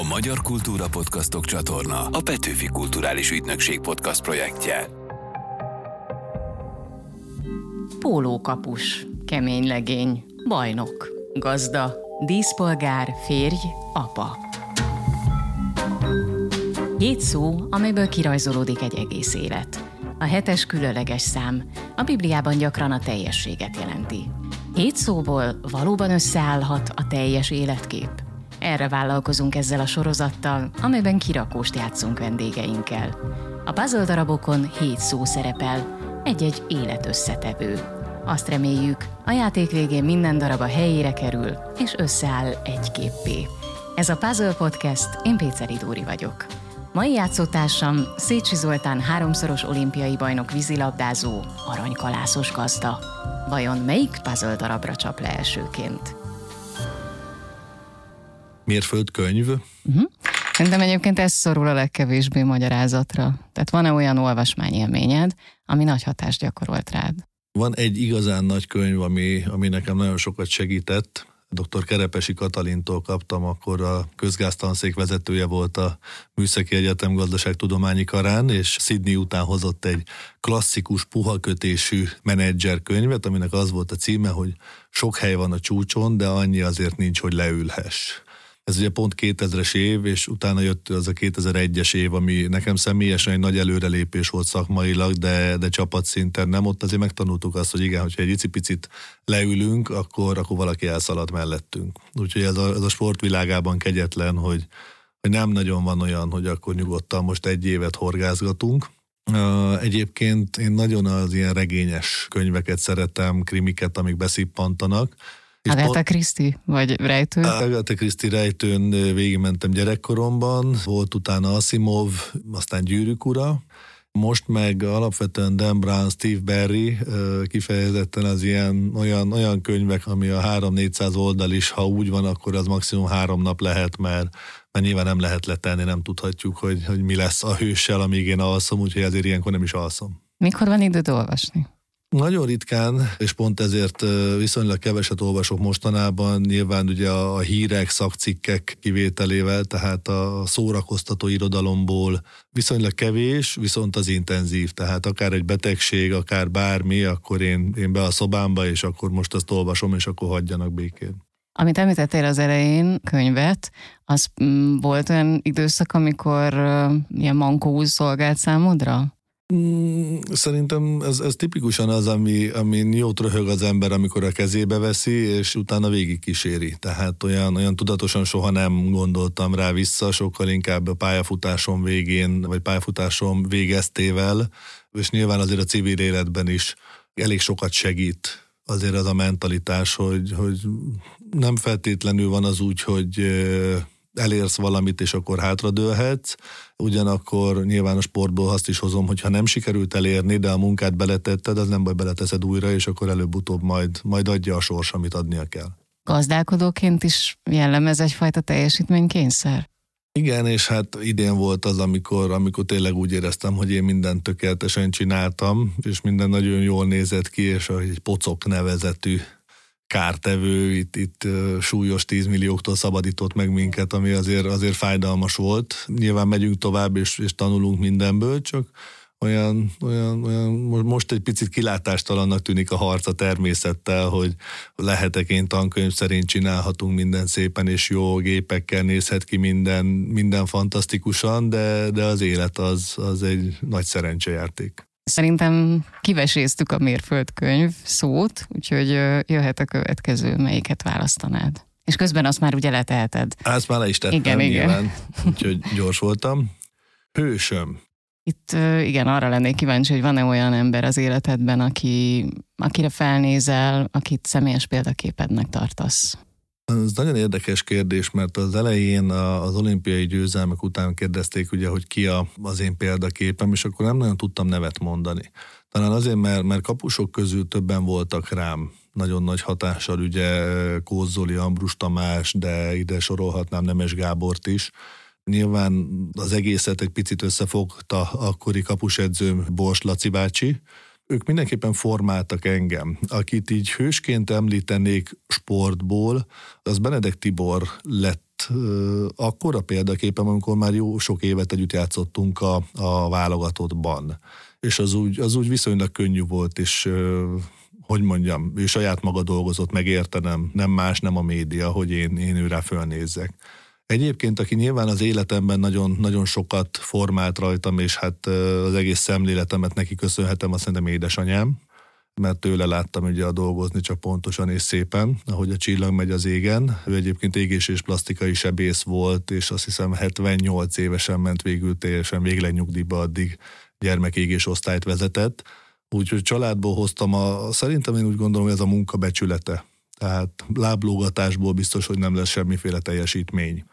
A Magyar Kultúra Podcastok csatorna a Petőfi Kulturális Ügynökség podcast projektje. Pólókapus, kemény legény, bajnok, gazda, díszpolgár, férj, apa. Hét szó, amiből kirajzolódik egy egész élet. A hetes különleges szám a Bibliában gyakran a teljességet jelenti. Hét szóból valóban összeállhat a teljes életkép. Erre vállalkozunk ezzel a sorozattal, amelyben kirakóst játszunk vendégeinkkel. A puzzle darabokon hét szó szerepel, egy-egy életösszetevő. Azt reméljük, a játék végén minden darab a helyére kerül, és összeáll egy képpé. Ez a Puzzle Podcast, én Péceri Dóri vagyok. Mai játszótársam Szécsi Zoltán háromszoros olimpiai bajnok vízilabdázó, aranykalászos gazda. Vajon melyik puzzle darabra csap le elsőként? Mérföldkönyv. Uh-huh. Szerintem egyébként ez szorul a legkevésbé magyarázatra. Tehát van-e olyan olvasmányélményed, ami nagy hatást gyakorolt rád? Van egy igazán nagy könyv, ami, ami nekem nagyon sokat segített. Dr. Kerepesi Katalintól kaptam, akkor a közgáztanszék vezetője volt a Műszaki Egyetem gazdaságtudományi karán, és Sydney után hozott egy klasszikus, puha kötésű menedzser könyvet, aminek az volt a címe, hogy sok hely van a csúcson, de annyi azért nincs, hogy leülhess. Ez ugye pont 2000-es év, és utána jött az a 2001-es év, ami nekem személyesen egy nagy előrelépés volt szakmailag, de, de csapatszinten nem. Ott azért megtanultuk azt, hogy igen, hogyha egy icipicit leülünk, akkor, akkor valaki elszalad mellettünk. Úgyhogy ez a, ez a sportvilágában kegyetlen, hogy, hogy nem nagyon van olyan, hogy akkor nyugodtan most egy évet horgázgatunk. Egyébként én nagyon az ilyen regényes könyveket szeretem, krimiket, amik beszippantanak, Agatha Christie, vagy rejtő? Agatha Christie rejtőn végigmentem gyerekkoromban, volt utána Asimov, aztán Gyűrűk ura, most meg alapvetően Dan Brown, Steve Barry kifejezetten az ilyen olyan, olyan könyvek, ami a 3-400 oldal is, ha úgy van, akkor az maximum három nap lehet, mert, mert nyilván nem lehet letenni, nem tudhatjuk, hogy, hogy mi lesz a hőssel, amíg én alszom, úgyhogy ezért ilyenkor nem is alszom. Mikor van időd olvasni? Nagyon ritkán, és pont ezért viszonylag keveset olvasok mostanában, nyilván ugye a hírek, szakcikkek kivételével, tehát a szórakoztató irodalomból viszonylag kevés, viszont az intenzív, tehát akár egy betegség, akár bármi, akkor én, én be a szobámba, és akkor most azt olvasom, és akkor hagyjanak békén. Amit említettél az elején, könyvet, az mm, volt olyan időszak, amikor ilyen mankóz szolgált számodra? Mm, szerintem ez, ez tipikusan az, ami, amin jót röhög az ember, amikor a kezébe veszi, és utána végig kíséri. Tehát olyan, olyan tudatosan soha nem gondoltam rá vissza, sokkal inkább a pályafutásom végén, vagy pályafutásom végeztével, és nyilván azért a civil életben is elég sokat segít azért az a mentalitás, hogy, hogy nem feltétlenül van az úgy, hogy elérsz valamit, és akkor hátradőlhetsz. Ugyanakkor nyilván a sportból azt is hozom, hogy ha nem sikerült elérni, de a munkát beletetted, az nem baj, beleteszed újra, és akkor előbb-utóbb majd, majd adja a sors, amit adnia kell. Gazdálkodóként is jellemez egyfajta teljesítménykényszer? Igen, és hát idén volt az, amikor, amikor tényleg úgy éreztem, hogy én mindent tökéletesen csináltam, és minden nagyon jól nézett ki, és egy pocok nevezetű kártevő itt, itt súlyos 10 millióktól szabadított meg minket, ami azért, azért fájdalmas volt. Nyilván megyünk tovább, és, és tanulunk mindenből, csak olyan, olyan, olyan, most egy picit kilátástalannak tűnik a harc a természettel, hogy lehetek én tankönyv szerint csinálhatunk minden szépen és jó gépekkel nézhet ki minden, minden fantasztikusan, de, de az élet az, az egy nagy szerencsejáték. Szerintem kiveséztük a mérföldkönyv szót, úgyhogy jöhet a következő, melyiket választanád. És közben azt már ugye leteheted. Azt már le is tettem, igen, nyilván, igen. úgyhogy gyors voltam. Hősöm. Itt igen, arra lennék kíváncsi, hogy van-e olyan ember az életedben, aki, akire felnézel, akit személyes példaképednek tartasz? Ez nagyon érdekes kérdés, mert az elején az olimpiai győzelmek után kérdezték ugye, hogy ki a, az én példaképem, és akkor nem nagyon tudtam nevet mondani. Talán azért, mert, mert kapusok közül többen voltak rám nagyon nagy hatással, ugye Kózzoli, Ambrus Tamás, de ide sorolhatnám Nemes Gábort is. Nyilván az egészet egy picit összefogta akkori kapusedzőm Bors Laci bácsi, ők mindenképpen formáltak engem. Akit így hősként említenék sportból, az Benedek Tibor lett akkor a példaképem, amikor már jó sok évet együtt játszottunk a, a válogatottban. És az úgy, az úgy viszonylag könnyű volt, és hogy mondjam, ő saját maga dolgozott, megértenem, nem más, nem a média, hogy én, én őrá fölnézzek. Egyébként, aki nyilván az életemben nagyon, nagyon sokat formált rajtam, és hát az egész szemléletemet neki köszönhetem, azt szerintem édesanyám, mert tőle láttam ugye a dolgozni csak pontosan és szépen, ahogy a csillag megy az égen. Ő egyébként égés és plastikai sebész volt, és azt hiszem 78 évesen ment végül teljesen végleg nyugdíjba addig gyermekégés osztályt vezetett. Úgyhogy családból hoztam a, szerintem én úgy gondolom, hogy ez a munka becsülete. Tehát láblógatásból biztos, hogy nem lesz semmiféle teljesítmény.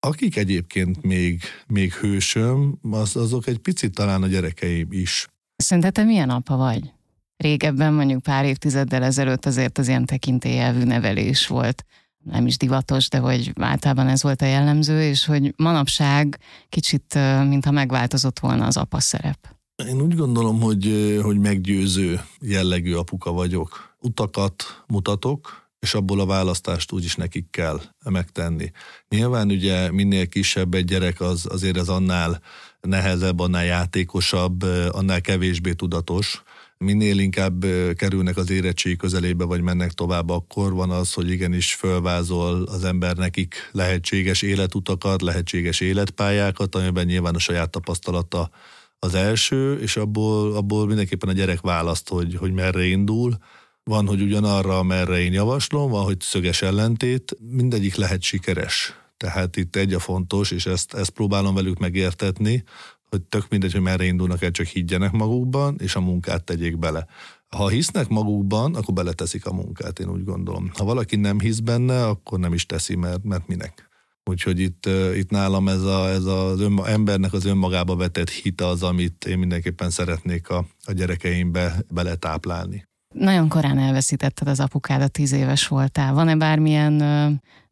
Akik egyébként még, még hősöm, az, azok egy picit talán a gyerekeim is. Szerinted te milyen apa vagy? Régebben, mondjuk pár évtizeddel ezelőtt azért az ilyen tekintélyelvű nevelés volt. Nem is divatos, de hogy általában ez volt a jellemző, és hogy manapság kicsit, mintha megváltozott volna az apa szerep. Én úgy gondolom, hogy, hogy meggyőző jellegű apuka vagyok. Utakat mutatok, és abból a választást úgyis nekik kell megtenni. Nyilván ugye minél kisebb egy gyerek, az azért ez annál nehezebb, annál játékosabb, annál kevésbé tudatos. Minél inkább kerülnek az érettség közelébe, vagy mennek tovább, akkor van az, hogy igenis fölvázol az ember nekik lehetséges életutakat, lehetséges életpályákat, amiben nyilván a saját tapasztalata az első, és abból, abból mindenképpen a gyerek választ, hogy, hogy merre indul, van, hogy ugyanarra, merre én javaslom, van, hogy szöges ellentét, mindegyik lehet sikeres. Tehát itt egy a fontos, és ezt, ezt próbálom velük megértetni, hogy tök mindegy, hogy merre indulnak el, csak higgyenek magukban, és a munkát tegyék bele. Ha hisznek magukban, akkor beleteszik a munkát, én úgy gondolom. Ha valaki nem hisz benne, akkor nem is teszi, mert, mert minek. Úgyhogy itt, itt nálam ez, a, ez az ön, embernek az önmagába vetett hite az, amit én mindenképpen szeretnék a, a gyerekeimbe beletáplálni. Nagyon korán elveszítetted az apukádat, tíz éves voltál. Van-e bármilyen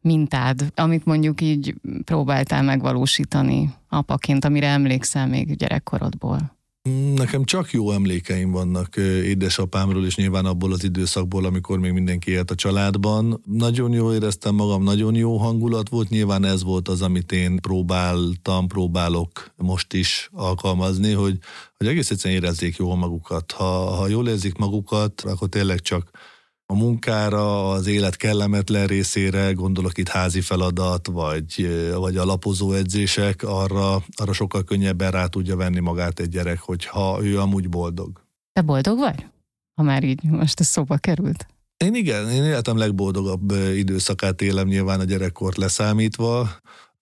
mintád, amit mondjuk így próbáltál megvalósítani apaként, amire emlékszel még gyerekkorodból? Nekem csak jó emlékeim vannak édesapámról, és nyilván abból az időszakból, amikor még mindenki élt a családban. Nagyon jól éreztem magam, nagyon jó hangulat volt, nyilván ez volt az, amit én próbáltam, próbálok most is alkalmazni, hogy, hogy egész egyszerűen érezzék jól magukat. Ha, ha jól érzik magukat, akkor tényleg csak a munkára, az élet kellemetlen részére, gondolok itt házi feladat, vagy, vagy a lapozó edzések, arra, arra sokkal könnyebben rá tudja venni magát egy gyerek, hogyha ő amúgy boldog. Te boldog vagy? Ha már így most ez szóba került. Én igen, én életem legboldogabb időszakát élem nyilván a gyerekkort leszámítva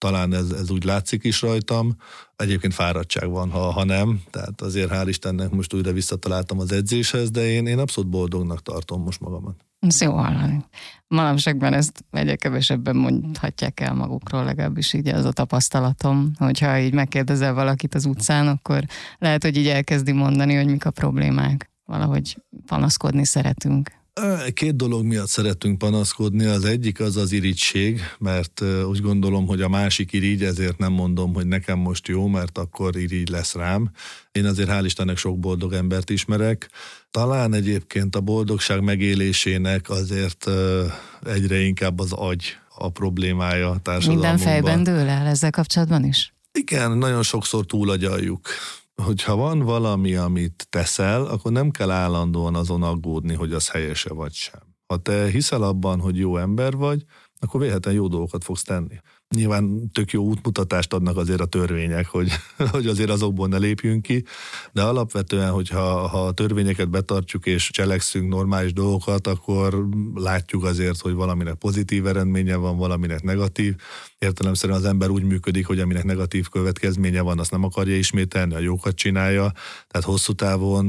talán ez, ez úgy látszik is rajtam. Egyébként fáradtság van, ha, ha nem, tehát azért hál' Istennek most újra visszataláltam az edzéshez, de én, én abszolút boldognak tartom most magamat. Ez jó hallani. Manapságban ezt egyre kevesebben mondhatják el magukról, legalábbis így az a tapasztalatom, hogyha így megkérdezel valakit az utcán, akkor lehet, hogy így elkezdi mondani, hogy mik a problémák. Valahogy panaszkodni szeretünk. Két dolog miatt szeretünk panaszkodni. Az egyik az az irigység, mert úgy gondolom, hogy a másik irigy, ezért nem mondom, hogy nekem most jó, mert akkor irigy lesz rám. Én azért hál' Istennek sok boldog embert ismerek. Talán egyébként a boldogság megélésének azért egyre inkább az agy a problémája a társadalmunkban. Minden fejben dől el ezzel kapcsolatban is? Igen, nagyon sokszor túlagyaljuk hogyha van valami, amit teszel, akkor nem kell állandóan azon aggódni, hogy az helyese vagy sem. Ha te hiszel abban, hogy jó ember vagy, akkor véletlenül jó dolgokat fogsz tenni. Nyilván tök jó útmutatást adnak azért a törvények, hogy, hogy azért azokból ne lépjünk ki, de alapvetően, hogyha ha a törvényeket betartjuk és cselekszünk normális dolgokat, akkor látjuk azért, hogy valaminek pozitív eredménye van, valaminek negatív. Értelemszerűen az ember úgy működik, hogy aminek negatív következménye van, azt nem akarja ismételni, a jókat csinálja, tehát hosszú távon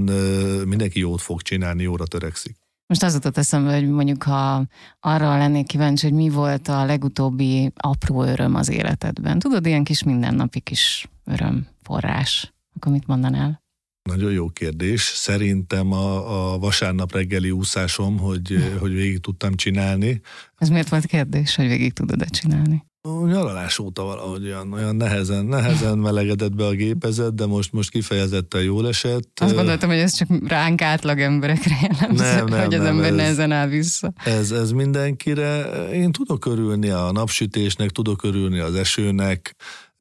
mindenki jót fog csinálni, jóra törekszik. Most az jutott eszembe, hogy mondjuk ha arra lennék kíváncsi, hogy mi volt a legutóbbi apró öröm az életedben. Tudod, ilyen kis mindennapi kis öröm forrás. Akkor mit mondanál? Nagyon jó kérdés. Szerintem a, a vasárnap reggeli úszásom, hogy, hogy végig tudtam csinálni. Ez miért volt kérdés, hogy végig tudod-e csinálni? A nyaralás óta valahogy olyan, olyan nehezen, nehezen melegedett be a gépezet, de most, most kifejezetten jól esett. Azt gondoltam, hogy ez csak ránk átlag emberekre jellemző, nem, nem, hogy az nem, ember ez, nehezen áll vissza. Ez, ez mindenkire. Én tudok örülni a napsütésnek, tudok örülni az esőnek,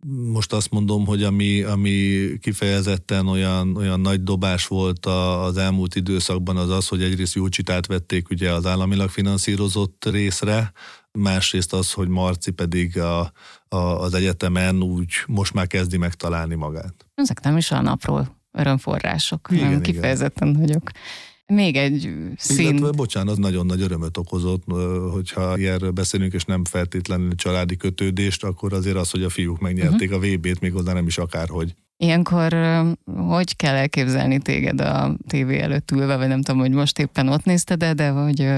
most azt mondom, hogy ami, ami kifejezetten olyan, olyan nagy dobás volt az elmúlt időszakban, az az, hogy egyrészt Júcsitát vették ugye az államilag finanszírozott részre, másrészt az, hogy Marci pedig a, a, az egyetemen úgy most már kezdi megtalálni magát. Ezek nem is a napról örömforrások, igen, nem kifejezetten igen. nagyok. Még egy szín... Illetve, bocsánat, az nagyon nagy örömöt okozott, hogyha ilyenről beszélünk, és nem feltétlenül családi kötődést, akkor azért az, hogy a fiúk megnyerték uh-huh. a VB-t, méghozzá nem is akárhogy. Ilyenkor hogy kell elképzelni téged a tévé előtt ülve, vagy nem tudom, hogy most éppen ott nézted de hogy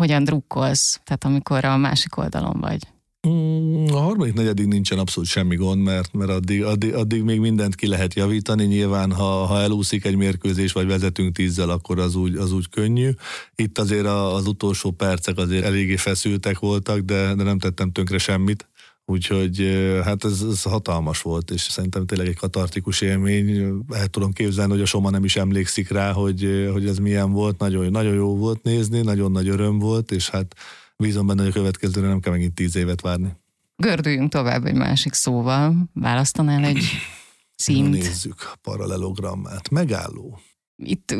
hogyan drukkolsz, tehát amikor a másik oldalon vagy? Mm, a harmadik negyedik nincsen abszolút semmi gond, mert, mert addig, addig, addig még mindent ki lehet javítani. Nyilván, ha, ha elúszik egy mérkőzés, vagy vezetünk tízzel, akkor az úgy, az úgy könnyű. Itt azért az utolsó percek azért eléggé feszültek voltak, de, de nem tettem tönkre semmit. Úgyhogy hát ez, ez hatalmas volt, és szerintem tényleg egy katartikus élmény. El tudom képzelni, hogy a Soma nem is emlékszik rá, hogy, hogy ez milyen volt. Nagyon, nagyon jó volt nézni, nagyon nagy öröm volt, és hát bízom benne, hogy a következőre nem kell megint tíz évet várni. Gördüljünk tovább egy másik szóval. Választanál egy címt? Nézzük a paralelogrammát. Megálló. Itt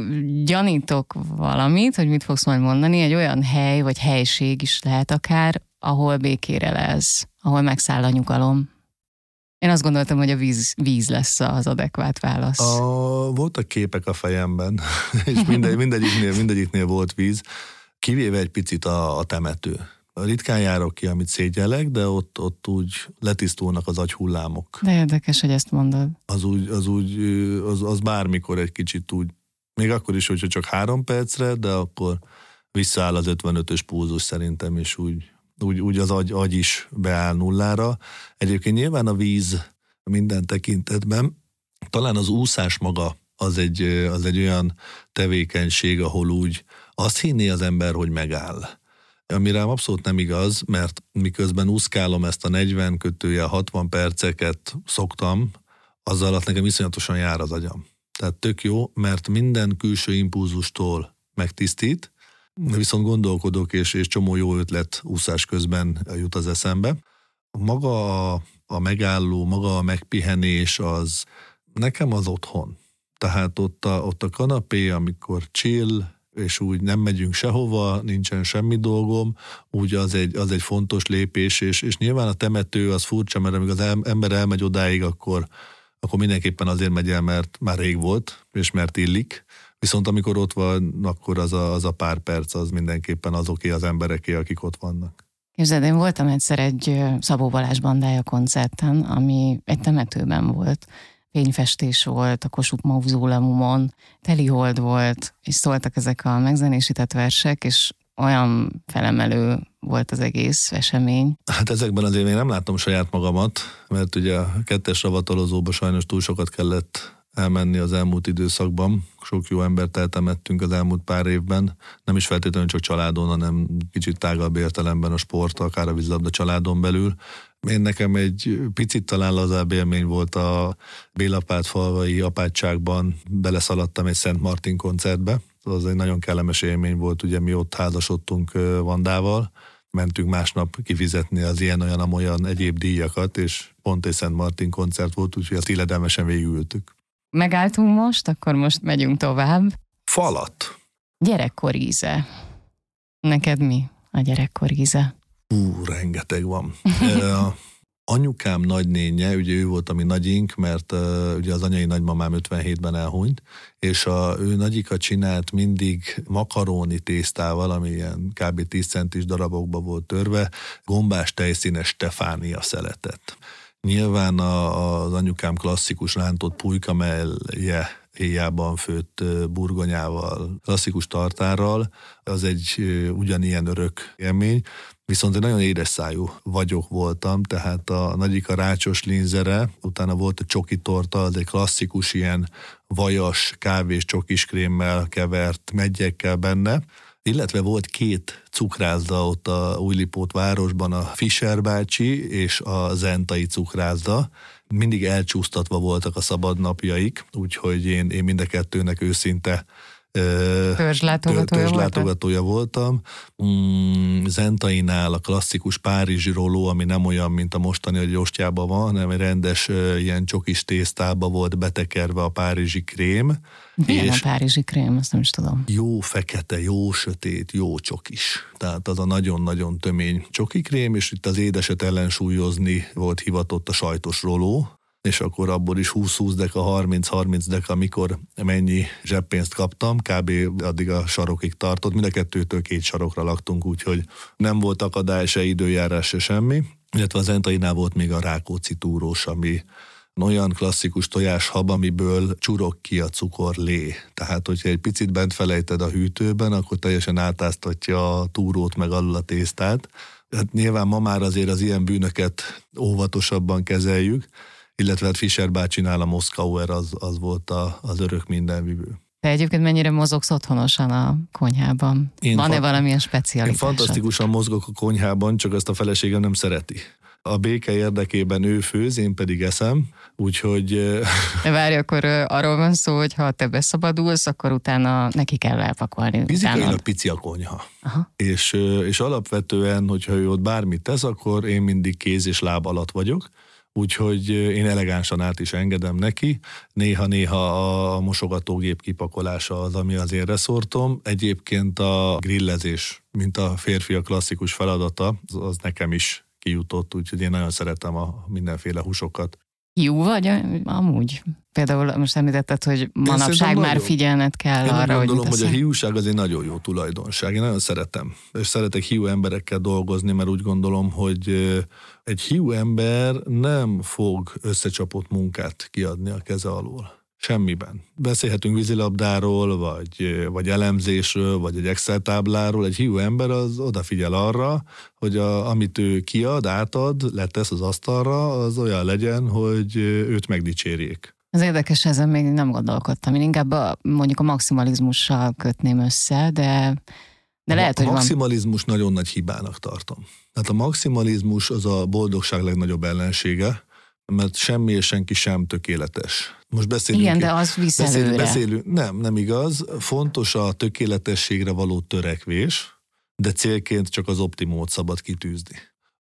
gyanítok valamit, hogy mit fogsz majd mondani. Egy olyan hely vagy helység is lehet akár, ahol békére lesz, ahol megszáll a nyugalom. Én azt gondoltam, hogy a víz, víz lesz az adekvát válasz. A, voltak képek a fejemben, és mindegy, mindegyiknél, mindegyiknél volt víz, kivéve egy picit a, a temető. Ritkán járok ki, amit szégyelek, de ott, ott úgy letisztulnak az agyhullámok. De érdekes, hogy ezt mondod. Az úgy, az, úgy, az, az bármikor egy kicsit úgy, még akkor is, hogyha csak három percre, de akkor visszaáll az 55-ös púzus szerintem, és úgy, úgy, úgy az agy, agy is beáll nullára. Egyébként nyilván a víz minden tekintetben, talán az úszás maga az egy, az egy olyan tevékenység, ahol úgy azt hinné az ember, hogy megáll. Amire abszolút nem igaz, mert miközben úszkálom ezt a 40 kötője 60 perceket szoktam, azzal alatt nekem iszonyatosan jár az agyam. Tehát tök jó, mert minden külső impulzustól megtisztít, viszont gondolkodok, és, és csomó jó ötlet úszás közben jut az eszembe. Maga a, a megálló, maga a megpihenés az nekem az otthon. Tehát ott a, ott a kanapé, amikor chill, és úgy nem megyünk sehova, nincsen semmi dolgom, úgy az egy, az egy fontos lépés, és, és nyilván a temető az furcsa, mert amíg az ember elmegy odáig, akkor, akkor mindenképpen azért megy el, mert már rég volt, és mert illik, Viszont amikor ott van, akkor az a, az a pár perc az mindenképpen azoké az embereké, akik ott vannak. Képzeld, én voltam egyszer egy Szabó Balázs bandája koncerten, ami egy temetőben volt. Fényfestés volt a Kossuth Mauzóleumon, teli hold volt, és szóltak ezek a megzenésített versek, és olyan felemelő volt az egész esemény. Hát ezekben azért én nem látom saját magamat, mert ugye a kettes ravatalozóba sajnos túl sokat kellett elmenni az elmúlt időszakban. Sok jó embert eltemettünk az elmúlt pár évben, nem is feltétlenül csak családon, hanem kicsit tágabb értelemben a sport, akár a vízlabda családon belül. Én nekem egy picit talán lazább élmény volt a Bélapát falvai apátságban, beleszaladtam egy Szent Martin koncertbe, az egy nagyon kellemes élmény volt, ugye mi ott házasodtunk Vandával, mentünk másnap kifizetni az ilyen-olyan-amolyan egyéb díjakat, és pont egy Szent Martin koncert volt, úgyhogy azt illedelmesen végültük. Megálltunk most, akkor most megyünk tovább. Falat. Gyerekkor íze. Neked mi a gyerekkor íze? Ú, rengeteg van. anyukám nagynénye, ugye ő volt a mi nagyink, mert uh, ugye az anyai nagymamám 57-ben elhunyt, és a, ő nagyika csinált mindig makaróni tésztával, ami ilyen kb. 10 centis darabokba volt törve, gombás tejszínes Stefánia szeletet. Nyilván a, az anyukám klasszikus rántott pulyka mellje éjjában főtt burgonyával, klasszikus tartárral, az egy ugyanilyen örök élmény. Viszont egy nagyon édes szájú vagyok voltam, tehát a nagyika rácsos linzere, utána volt a csoki torta, egy klasszikus ilyen vajas kávés csokiskrémmel kevert meggyekkel benne, illetve volt két cukrászda ott a Újlipót városban, a Fischer bácsi és a Zentai cukrászda. Mindig elcsúsztatva voltak a szabadnapjaik, úgyhogy én, én mind a kettőnek őszinte törzslátogatója, törzslátogatója voltam. Mm, Zentainál a klasszikus párizsi roló, ami nem olyan, mint a mostani, hogy ostjában van, hanem egy rendes ilyen csokis tésztába volt betekerve a párizsi krém. Milyen és a párizsi krém, azt nem is tudom. Jó fekete, jó sötét, jó csokis. Tehát az a nagyon-nagyon tömény csoki krém, és itt az édeset ellensúlyozni volt hivatott a sajtos roló, és akkor abból is 20-20 deka, 30-30 deka, amikor mennyi zseppénzt kaptam, kb. addig a sarokig tartott, mind a kettőtől két sarokra laktunk, úgyhogy nem volt akadály, se időjárás, se semmi. Illetve az Entainál volt még a Rákóczi túrós, ami olyan klasszikus tojáshab, amiből csurok ki a cukor lé. Tehát, hogyha egy picit bent felejted a hűtőben, akkor teljesen átáztatja a túrót meg alul a tésztát. Hát nyilván ma már azért az ilyen bűnöket óvatosabban kezeljük, illetve hát Fischer bácsinál a Moszkauer az, az volt a, az örök mindenvivő. Te egyébként mennyire mozogsz otthonosan a konyhában? Én Van-e fa- valamilyen specialitás? Én fantasztikusan mozgok a konyhában, csak ezt a feleségem nem szereti. A béke érdekében ő főz, én pedig eszem, úgyhogy... De várj, akkor arról van szó, hogy ha te beszabadulsz, akkor utána neki kell elpakolni. Fizikailag pici a konyha. Aha. És, és alapvetően, hogyha ő ott bármit tesz, akkor én mindig kéz és láb alatt vagyok, úgyhogy én elegánsan át is engedem neki. Néha-néha a mosogatógép kipakolása az, ami az én reszortom. Egyébként a grillezés, mint a férfi a klasszikus feladata, az nekem is kijutott, úgyhogy én nagyon szeretem a mindenféle húsokat. Jó vagy amúgy? Például most említetted, hogy manapság már nagyon, figyelned kell én arra, hogy gondolom, hogy a hiúság az egy nagyon jó tulajdonság. Én nagyon szeretem. És szeretek hiú emberekkel dolgozni, mert úgy gondolom, hogy egy hiú ember nem fog összecsapott munkát kiadni a keze alól. Semmiben. Beszélhetünk vízilabdáról, vagy, vagy elemzésről, vagy egy Excel tábláról. Egy hiú ember az odafigyel arra, hogy a, amit ő kiad, átad, letesz az asztalra, az olyan legyen, hogy őt megdicsérjék. Az érdekes, ezen még nem gondolkodtam. Én inkább a, mondjuk a maximalizmussal kötném össze, de, de lehet, a, hogy A maximalizmus van... nagyon nagy hibának tartom. Tehát a maximalizmus az a boldogság legnagyobb ellensége, mert semmi és senki sem tökéletes. Most beszélünk. Igen, de az visz beszélünk, beszélünk, Nem, nem igaz. Fontos a tökéletességre való törekvés, de célként csak az optimumot szabad kitűzni.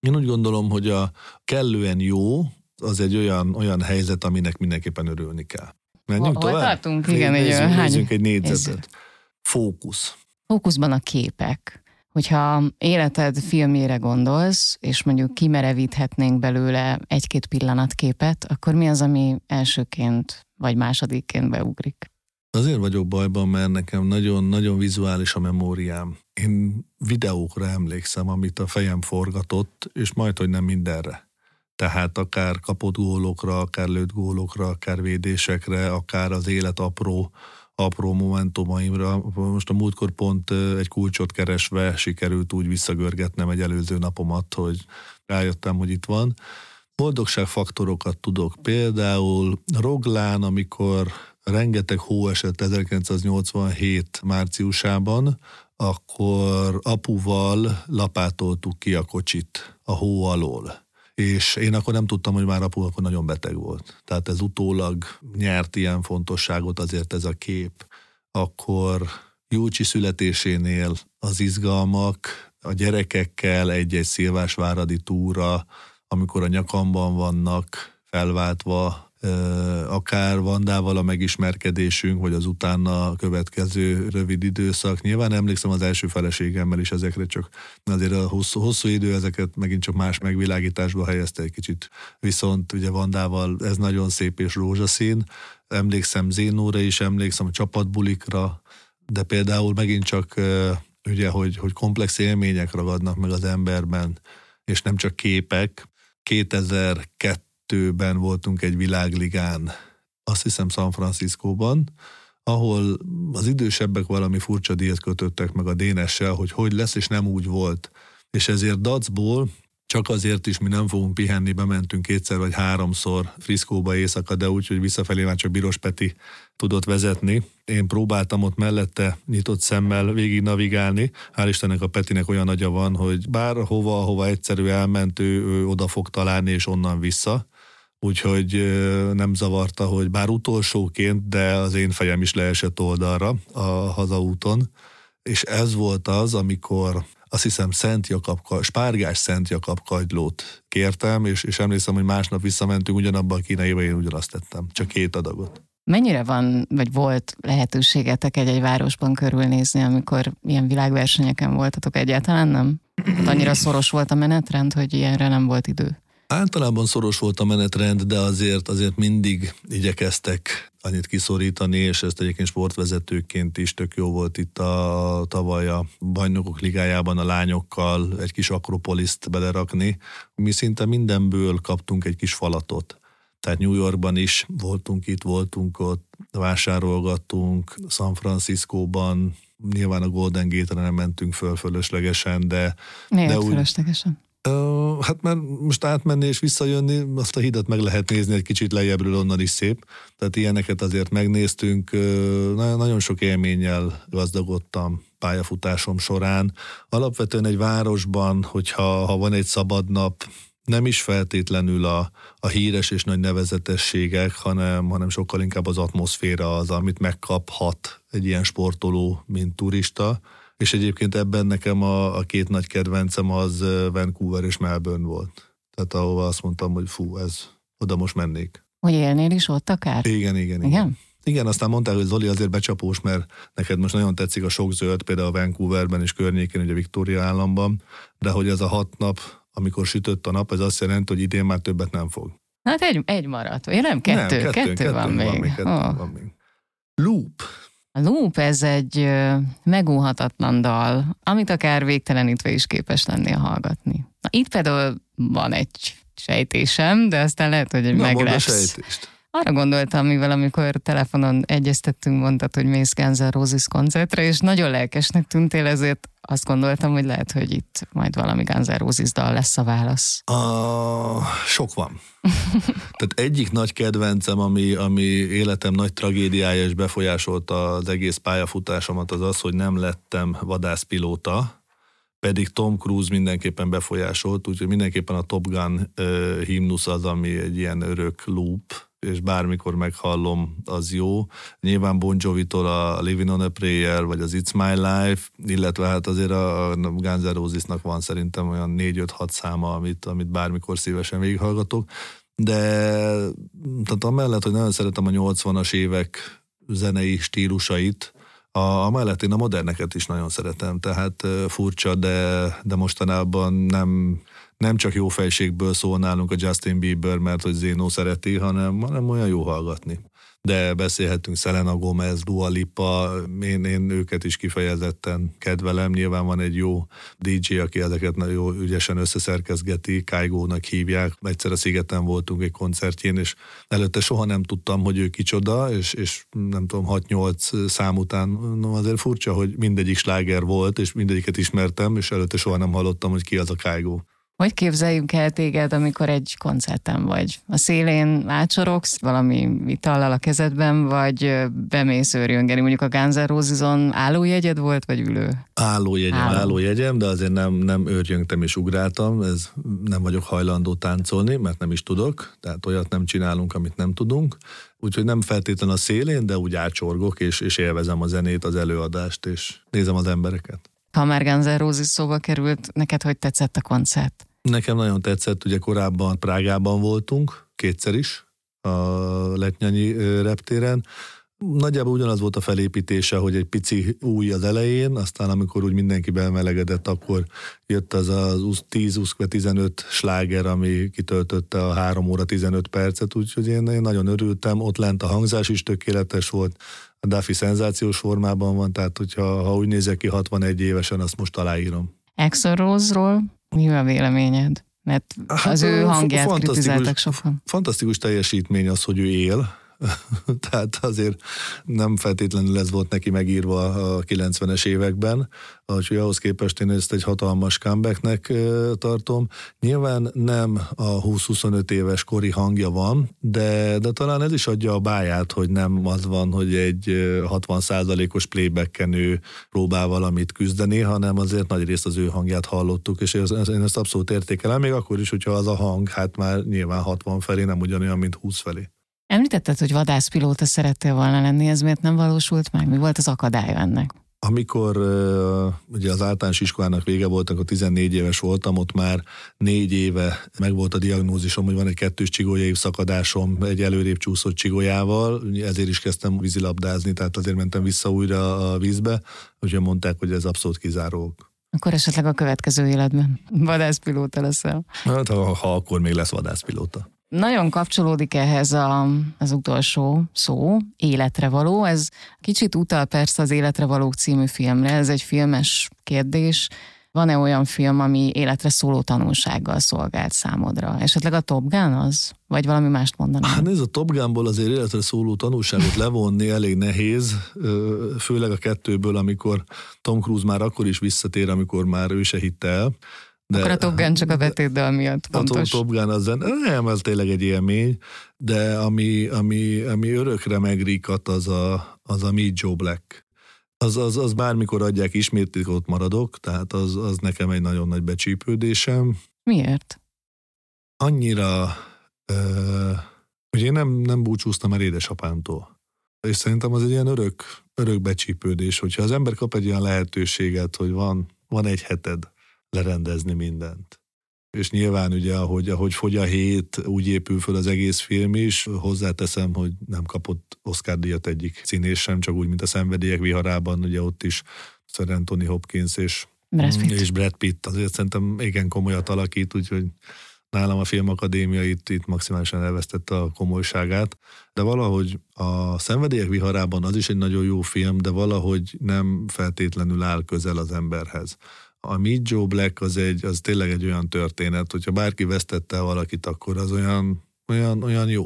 Én úgy gondolom, hogy a kellően jó az egy olyan, olyan helyzet, aminek mindenképpen örülni kell. Menjünk Hol tovább? tartunk? Igen, nézzünk, egy, nézzünk egy négyzetet. Fókusz. Fókuszban a képek. Hogyha életed filmjére gondolsz, és mondjuk kimerevíthetnénk belőle egy-két pillanatképet, akkor mi az, ami elsőként vagy másodikként beugrik? Azért vagyok bajban, mert nekem nagyon-nagyon vizuális a memóriám. Én videókra emlékszem, amit a fejem forgatott, és majd, hogy nem mindenre. Tehát akár kapott gólokra, akár lőtt gólokra, akár védésekre, akár az élet apró apró momentumaimra. Most a múltkor pont egy kulcsot keresve sikerült úgy visszagörgetnem egy előző napomat, hogy rájöttem, hogy itt van. Boldogságfaktorokat tudok. Például Roglán, amikor rengeteg hó esett 1987 márciusában, akkor apuval lapátoltuk ki a kocsit a hó alól és én akkor nem tudtam, hogy már apu akkor nagyon beteg volt. Tehát ez utólag nyert ilyen fontosságot azért ez a kép. Akkor Júcsi születésénél az izgalmak, a gyerekekkel egy-egy szilvásváradi túra, amikor a nyakamban vannak felváltva akár Vandával a megismerkedésünk, vagy az utána következő rövid időszak. Nyilván emlékszem az első feleségemmel is ezekre, csak azért a hosszú, hosszú idő ezeket megint csak más megvilágításba helyezte egy kicsit. Viszont ugye Vandával ez nagyon szép és rózsaszín. Emlékszem Zénóra is, emlékszem a csapatbulikra, de például megint csak ugye, hogy, hogy komplex élmények ragadnak meg az emberben, és nem csak képek. 2002 2002-ben voltunk egy világligán, azt hiszem San Franciscóban, ahol az idősebbek valami furcsa díjat kötöttek meg a Dénessel, hogy hogy lesz, és nem úgy volt. És ezért dacból csak azért is mi nem fogunk pihenni, bementünk kétszer vagy háromszor Friszkóba éjszaka, de úgy, hogy visszafelé már csak Biros Peti tudott vezetni. Én próbáltam ott mellette nyitott szemmel végig navigálni. Hál' Istennek a Petinek olyan nagya van, hogy bár hova, hova egyszerű elment, ő, ő oda fog találni, és onnan vissza úgyhogy nem zavarta, hogy bár utolsóként, de az én fejem is leesett oldalra a hazaúton, és ez volt az, amikor azt hiszem Szent Jakab, Spárgás Szent Jakab kagylót kértem, és, és emlékszem, hogy másnap visszamentünk ugyanabban a kínaiba, én ugyanazt tettem, csak két adagot. Mennyire van, vagy volt lehetőségetek egy-egy városban körülnézni, amikor ilyen világversenyeken voltatok egyáltalán, nem? Hát annyira szoros volt a menetrend, hogy ilyenre nem volt idő. Általában szoros volt a menetrend, de azért, azért mindig igyekeztek annyit kiszorítani, és ezt egyébként sportvezetőként is tök jó volt itt a tavaly a bajnokok ligájában a lányokkal egy kis akropoliszt belerakni. Mi szinte mindenből kaptunk egy kis falatot. Tehát New Yorkban is voltunk itt, voltunk ott, vásárolgattunk, San Franciscóban, nyilván a Golden Gate-re nem mentünk föl fölöslegesen, de... Miért de úgy, fölöslegesen? Hát mert most átmenni és visszajönni, azt a hidat meg lehet nézni egy kicsit lejjebbről, onnan is szép. Tehát ilyeneket azért megnéztünk. Nagyon sok élménnyel gazdagodtam pályafutásom során. Alapvetően egy városban, hogyha ha van egy szabad nap, nem is feltétlenül a, a híres és nagy nevezetességek, hanem, hanem sokkal inkább az atmoszféra az, amit megkaphat egy ilyen sportoló, mint turista és egyébként ebben nekem a, a két nagy kedvencem az Vancouver és Melbourne volt. Tehát ahova azt mondtam, hogy fú, ez, oda most mennék. Hogy élnél is ott akár? Igen, igen, igen. igen? Igen, aztán mondták, hogy Zoli azért becsapós, mert neked most nagyon tetszik a sok zöld, például a Vancouverben és környékén, ugye Victoria államban, de hogy ez a hat nap, amikor sütött a nap, ez azt jelenti, hogy idén már többet nem fog. Hát egy, egy maradt, vagy nem? Kettő, nem, kettő, kettő, kettő van, van még. még kettő oh. van még. Loop. A Loop ez egy megúhatatlan dal, amit akár végtelenítve is képes lenni a hallgatni. Na, itt például van egy sejtésem, de aztán lehet, hogy Na, meglepsz. Arra gondoltam, mivel amikor telefonon egyeztettünk, mondtad, hogy mész Guns Roses koncertre, és nagyon lelkesnek tűntél, ezért azt gondoltam, hogy lehet, hogy itt majd valami Guns Roses dal lesz a válasz. A, sok van. Tehát egyik nagy kedvencem, ami, ami életem nagy tragédiája és befolyásolta az egész pályafutásomat, az az, hogy nem lettem vadászpilóta, pedig Tom Cruise mindenképpen befolyásolt, úgyhogy mindenképpen a Top Gun uh, himnusz az, ami egy ilyen örök loop, és bármikor meghallom, az jó. Nyilván Bon Jovi-tól a Living on a Prayer, vagy az It's My Life, illetve hát azért a Guns N' Roses-nak van szerintem olyan 4-5-6 száma, amit, amit bármikor szívesen végighallgatok. De tehát amellett, hogy nagyon szeretem a 80-as évek zenei stílusait, a, a mellett én a moderneket is nagyon szeretem, tehát furcsa, de, de mostanában nem nem csak jó fejségből szól nálunk a Justin Bieber, mert hogy Zénó szereti, hanem, hanem olyan jó hallgatni. De beszélhetünk Selena Gomez, Dua Lipa, én, én őket is kifejezetten kedvelem. Nyilván van egy jó DJ, aki ezeket nagyon jó ügyesen összeszerkezgeti, Kaigo-nak hívják. Egyszer a Szigeten voltunk egy koncertjén, és előtte soha nem tudtam, hogy ő kicsoda, és, és nem tudom, 6-8 szám után no, azért furcsa, hogy mindegyik sláger volt, és mindegyiket ismertem, és előtte soha nem hallottam, hogy ki az a Kaigo. Hogy képzeljünk el téged, amikor egy koncerten vagy? A szélén átsorogsz valami itallal a kezedben, vagy bemész őrjöngeni? Mondjuk a Guns N' Roses-on állójegyed volt, vagy ülő? Állójegyem, Álló. állójegyem, de azért nem, nem őrjöngtem és ugráltam, ez nem vagyok hajlandó táncolni, mert nem is tudok, tehát olyat nem csinálunk, amit nem tudunk. Úgyhogy nem feltétlen a szélén, de úgy átsorgok, és, és élvezem a zenét, az előadást, és nézem az embereket. Ha már Guns N' Roses szóba került, neked hogy tetszett a koncert? Nekem nagyon tetszett, ugye korábban Prágában voltunk, kétszer is, a Letnyanyi reptéren. Nagyjából ugyanaz volt a felépítése, hogy egy pici új az elején, aztán amikor úgy mindenki bemelegedett, akkor jött az a 10-15 sláger, ami kitöltötte a 3 óra 15 percet, úgyhogy én, én nagyon örültem. Ott lent a hangzás is tökéletes volt, a Duffy szenzációs formában van, tehát hogyha ha úgy nézek ki 61 évesen, azt most aláírom. Axel Rose-ról mi a véleményed? Mert hát, az ő hangját kritizáltak sokan. Fantasztikus teljesítmény az, hogy ő él, Tehát azért nem feltétlenül ez volt neki megírva a 90-es években, úgyhogy ahhoz képest én ezt egy hatalmas comebacknek tartom. Nyilván nem a 20-25 éves kori hangja van, de, de talán ez is adja a báját, hogy nem az van, hogy egy 60%-os playbacken ő próbál valamit küzdeni, hanem azért nagy részt az ő hangját hallottuk, és én ezt abszolút értékelem, még akkor is, hogyha az a hang, hát már nyilván 60 felé, nem ugyanolyan, mint 20 felé. Említetted, hogy vadászpilóta szerettél volna lenni, ez miért nem valósult meg? Mi volt az akadálya ennek? Amikor ugye az általános iskolának vége volt, akkor 14 éves voltam, ott már négy éve meg volt a diagnózisom, hogy van egy kettős csigolyai szakadásom egy előrébb csúszott csigolyával, ezért is kezdtem vízilabdázni, tehát azért mentem vissza újra a vízbe, úgyhogy mondták, hogy ez abszolút kizárók. Akkor esetleg a következő életben vadászpilóta leszel. Hát, ha, ha akkor még lesz vadászpilóta. Nagyon kapcsolódik ehhez a, az utolsó szó, életre való. Ez kicsit utal persze az Életre valók című filmre, ez egy filmes kérdés. Van-e olyan film, ami életre szóló tanulsággal szolgált számodra? Esetleg a Top Gun az? Vagy valami mást mondaná? Hát ez a Top Gunból azért életre szóló tanulságot levonni elég nehéz, főleg a kettőből, amikor Tom Cruise már akkor is visszatér, amikor már ő se hitte el de, Akkor a Top Gun csak a betétdal miatt fontos. A Top Gun az, nem, ez tényleg egy élmény, de ami, ami, ami örökre megrikat, az a, az a Meet Joe Black. Az, az, az bármikor adják, ismét ott maradok, tehát az, az nekem egy nagyon nagy becsípődésem. Miért? Annyira, ö, hogy én nem, nem búcsúztam el édesapámtól. És szerintem az egy ilyen örök, örök becsípődés, hogyha az ember kap egy olyan lehetőséget, hogy van, van egy heted, lerendezni mindent. És nyilván ugye, ahogy, ahogy fogy a hét, úgy épül föl az egész film is. Hozzáteszem, hogy nem kapott Oscar díjat egyik színés sem, csak úgy, mint a szenvedélyek viharában, ugye ott is Sir Anthony Hopkins és Brad Pitt. és Brad Pitt. Azért szerintem igen komolyat alakít, úgyhogy nálam a Filmakadémia itt, itt maximálisan elvesztette a komolyságát, de valahogy a Szenvedélyek viharában az is egy nagyon jó film, de valahogy nem feltétlenül áll közel az emberhez a Meet Joe Black az, egy, az tényleg egy olyan történet, hogyha bárki vesztette valakit, akkor az olyan, olyan, olyan jó.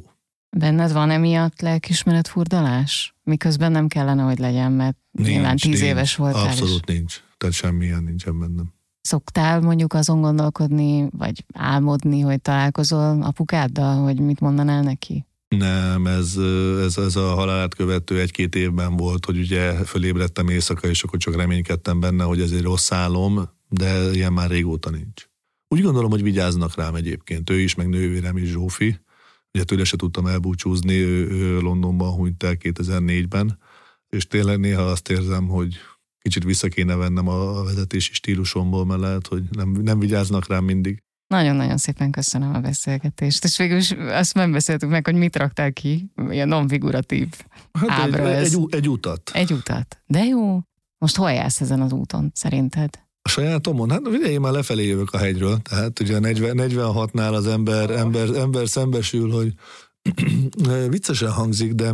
Benned van emiatt lelkismeret furdalás? Miközben nem kellene, hogy legyen, mert nincs, nyilván tíz nincs, éves voltál. Abszolút is. nincs. Tehát semmilyen nincsen bennem. Szoktál mondjuk azon gondolkodni, vagy álmodni, hogy találkozol apukáddal, hogy mit mondanál neki? Nem, ez, ez, ez a halálát követő egy-két évben volt, hogy ugye fölébredtem éjszaka, és akkor csak reménykedtem benne, hogy ez egy rossz álom, de ilyen már régóta nincs. Úgy gondolom, hogy vigyáznak rám egyébként. Ő is, meg nővérem is Zsófi. Ugye tőle se tudtam elbúcsúzni, ő, ő Londonban hunyt el 2004-ben, és tényleg néha azt érzem, hogy kicsit vissza kéne vennem a vezetési stílusomból, mert lehet, hogy nem, nem vigyáznak rám mindig. Nagyon-nagyon szépen köszönöm a beszélgetést, és végül is azt nem beszéltük meg, hogy mit raktál ki, ilyen non-figuratív hát ábra egy, egy, egy utat. Egy utat. De jó. Most hol jársz ezen az úton, szerinted? A sajátomon? Hát ugye én már lefelé jövök a hegyről, tehát ugye a 40, 46-nál az ember, ember, ember szembesül, hogy viccesen hangzik, de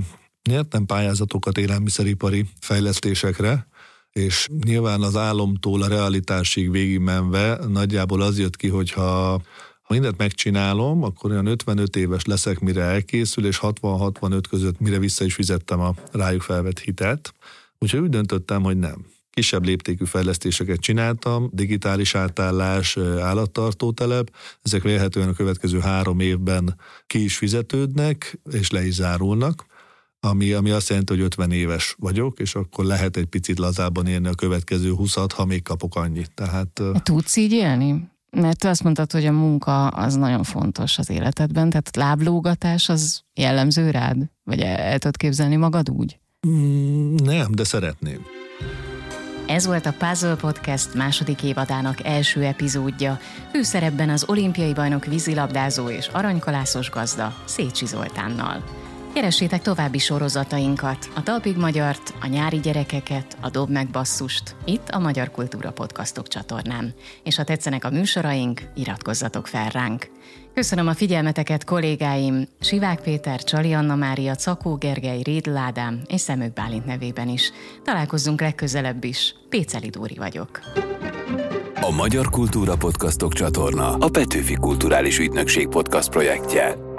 nyertem pályázatokat élelmiszeripari fejlesztésekre, és nyilván az álomtól a realitásig végigmenve nagyjából az jött ki, hogy ha, mindent megcsinálom, akkor olyan 55 éves leszek, mire elkészül, és 60-65 között mire vissza is fizettem a rájuk felvett hitelt. Úgyhogy úgy döntöttem, hogy nem. Kisebb léptékű fejlesztéseket csináltam, digitális átállás, állattartótelep, ezek vélhetően a következő három évben ki is fizetődnek, és le is zárulnak ami, ami azt jelenti, hogy 50 éves vagyok, és akkor lehet egy picit lazában élni a következő 20 ha még kapok annyit. Tehát, Tudsz így élni? Mert te azt mondtad, hogy a munka az nagyon fontos az életedben, tehát láblógatás az jellemző rád? Vagy el, el tudod képzelni magad úgy? Mm, nem, de szeretném. Ez volt a Puzzle Podcast második évadának első epizódja. Főszerepben az olimpiai bajnok vízilabdázó és aranykalászos gazda Szécsi Zoltánnal. Keressétek további sorozatainkat, a Talpig Magyart, a Nyári Gyerekeket, a Dob meg Basszust, itt a Magyar Kultúra Podcastok csatornán. És ha tetszenek a műsoraink, iratkozzatok fel ránk. Köszönöm a figyelmeteket kollégáim, Sivák Péter, Csali Anna Mária, Cakó Gergely, Rédl Ádám és Szemök Bálint nevében is. Találkozzunk legközelebb is. Péceli Dóri vagyok. A Magyar Kultúra Podcastok csatorna a Petőfi Kulturális Ügynökség podcast projektje.